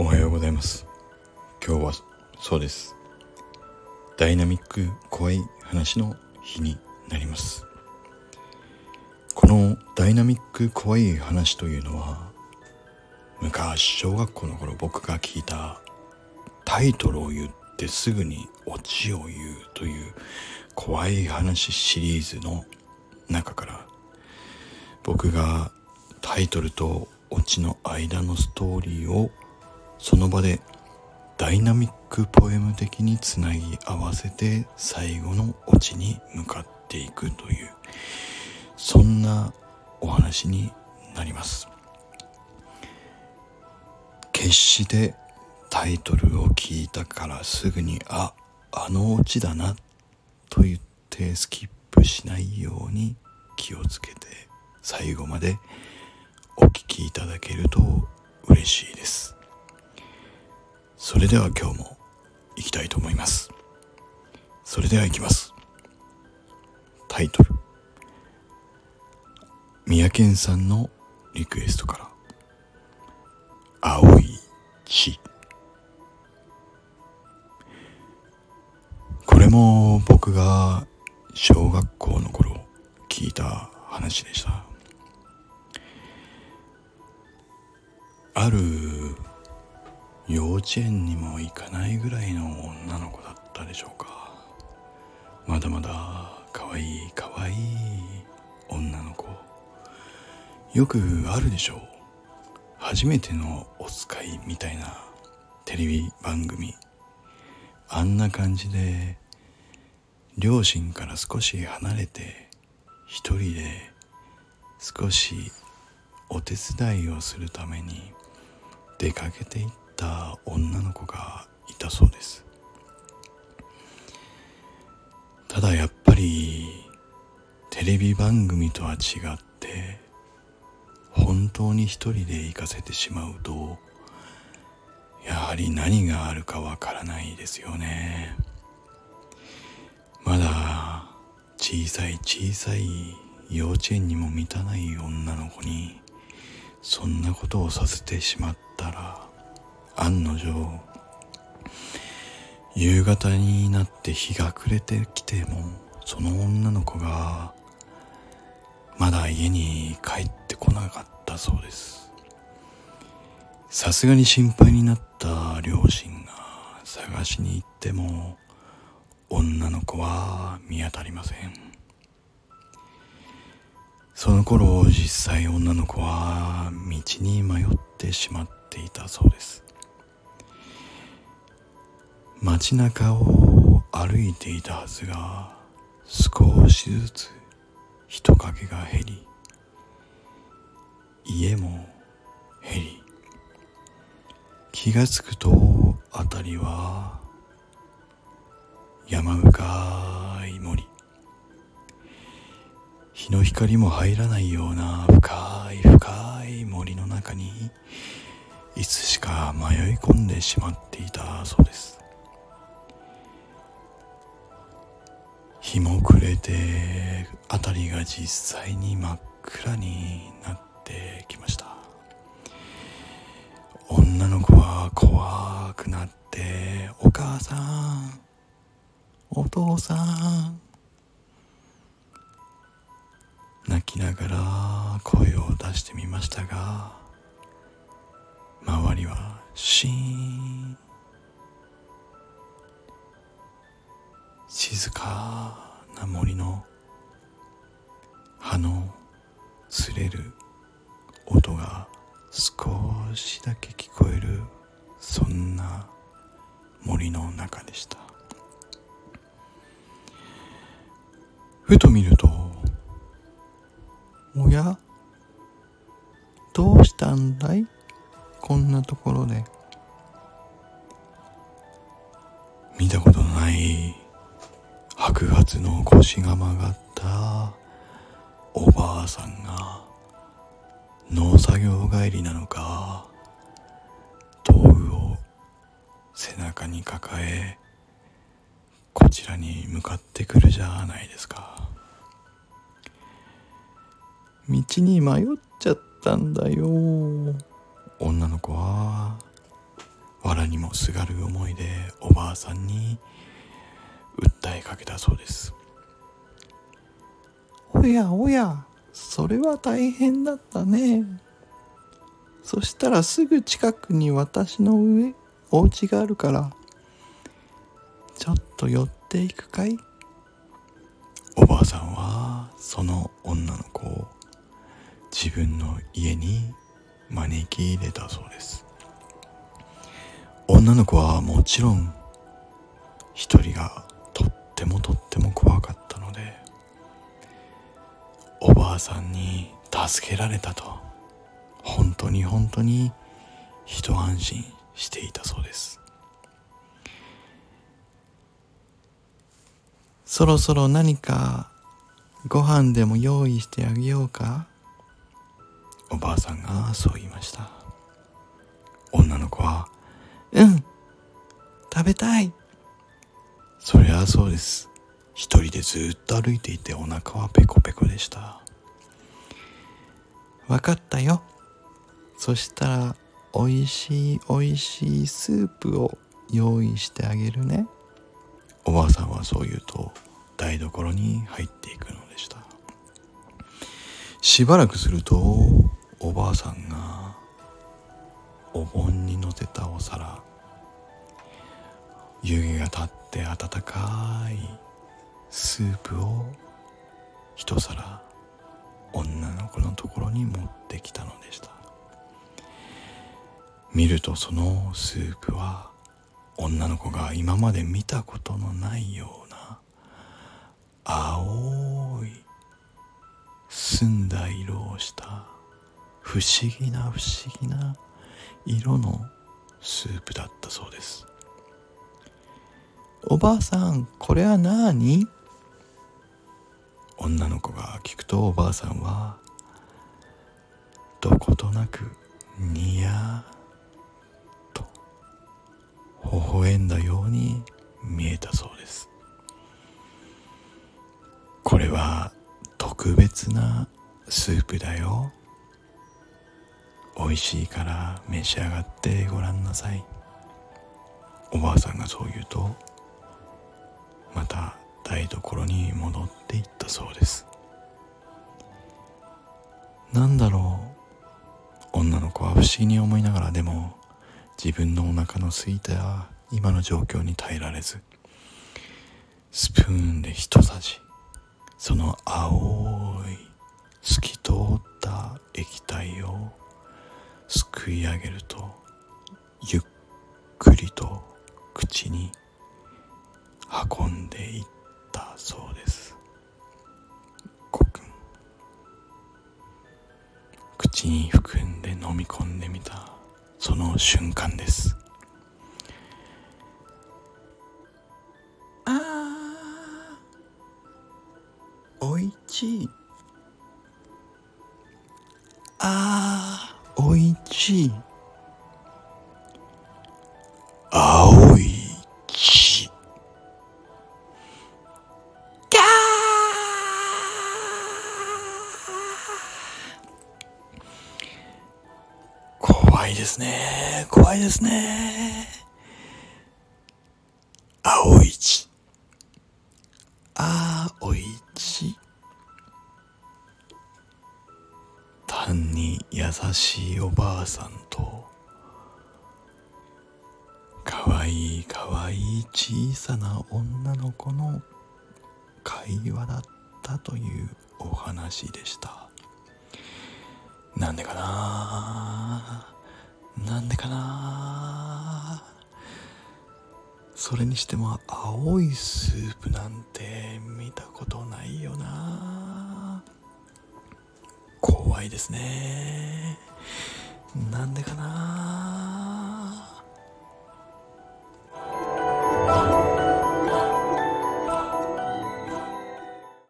おはようございます。今日はそうです。ダイナミック怖い話の日になります。このダイナミック怖い話というのは昔小学校の頃僕が聞いたタイトルを言ってすぐにオチを言うという怖い話シリーズの中から僕がタイトルとオチの間のストーリーをその場でダイナミックポエム的につなぎ合わせて最後のオチに向かっていくというそんなお話になります。決してタイトルを聞いたからすぐにああのオチだなと言ってスキップしないように気をつけて最後までお聞きいただけると嬉しいです。それでは今日も行きたいと思います。それでは行きます。タイトル。三宅さんのリクエストから。青い血これも僕が小学校の頃聞いた話でした。ある幼稚園にも行かないぐらいの女の子だったでしょうか。まだまだ可愛い可愛い女の子。よくあるでしょう。初めてのお使いみたいなテレビ番組。あんな感じで両親から少し離れて一人で少しお手伝いをするために出かけていった女の子がいたそうです。ただやっぱりテレビ番組とは違って本当に一人で行かせてしまうとやはり何があるかわからないですよね。まだ小さい小さい幼稚園にも満たない女の子にそんなことをさせてしまったら案の定夕方になって日が暮れてきてもその女の子がまだ家に帰ってこなかったそうです。さすがに心配になった両親が探しに行っても女の子は見当たりません。その頃実際女の子は道に迷ってしまっていたそうです。街中を歩いていたはずが少しずつ人影が減り家も減り気がつくと辺りは山深い森。日の光も入らないような深い深い森の中にいつしか迷い込んでしまっていたそうです。日も暮れて辺りが実際に真っ暗になってきました。女の子は怖くなって「お母さんお父さん」泣きながら声を出してみましたが周りはシーン。静かな森の葉の擦れる音が少しだけ聞こえるそんな森の中でした。ふと見るとおや？どうしたんだい？こんなところで。見たこと白髪の腰が曲がった。おばあさんが農作業帰りなのか道具を背中に抱えこちらに向かってくるじゃないですか。道に迷っちゃったんだよ。女の子は藁にもすがる思いでおばあさんに訴えかけたそうです。おやおや。それは大変だったね。そしたらすぐ近くに私の上お家があるからちょっと寄っていくかい？おばあさんはその女の子を自分の家に招き入れたそうです。女の子はもちろん一人がとってもとっても怖かったのでおばあさんに助けられたと本当に本当に一安心していたそうです。そろそろ何かご飯でも用意してあげようか？おばあさんがそう言いました。女の子はうん食べたい。そりゃそうです。一人でずっと歩いていてお腹はペコペコでした。わかったよ。そしたらおいしいおいしいスープを用意してあげるね。おばあさんはそう言うと台所に入っていくのでした。しばらくするとおばあさんがお盆に乗せたお皿湯気が立って温かいスープを一皿女の子のところに持ってきたのでした。見るとそのスープは女の子が今まで見たことのないような青い澄んだ色をした不思議な不思議な色のスープだったそうです。おばあさんこれは何？女の子が聞くとおばあさんはどことなくニヤーと微笑んだように見えたそうです。これは特別なスープだよ。美味しいから召し上がってごらんなさい。おばあさんがそう言うとまた台所に戻っていったそうです。なんだろう女の子は不思議に思いながらでも自分のお腹の空いた今の状況に耐えられずスプーンで一さじその青い透き通った液体をすくい上げるとゆっくりと口に運んでいったそうです。ごくん。口に含んで飲み込んでみたその瞬間です。あー。おいちい。あー。おいちい。怖いですね。怖いですね。青い血。青い血。単に優しいおばあさんとかわいいかわいい小さな女の子の会話だったというお話でした。なんでかななんでかな。それにしても青いスープなんて見たことないよな。怖いですね。なんでかな。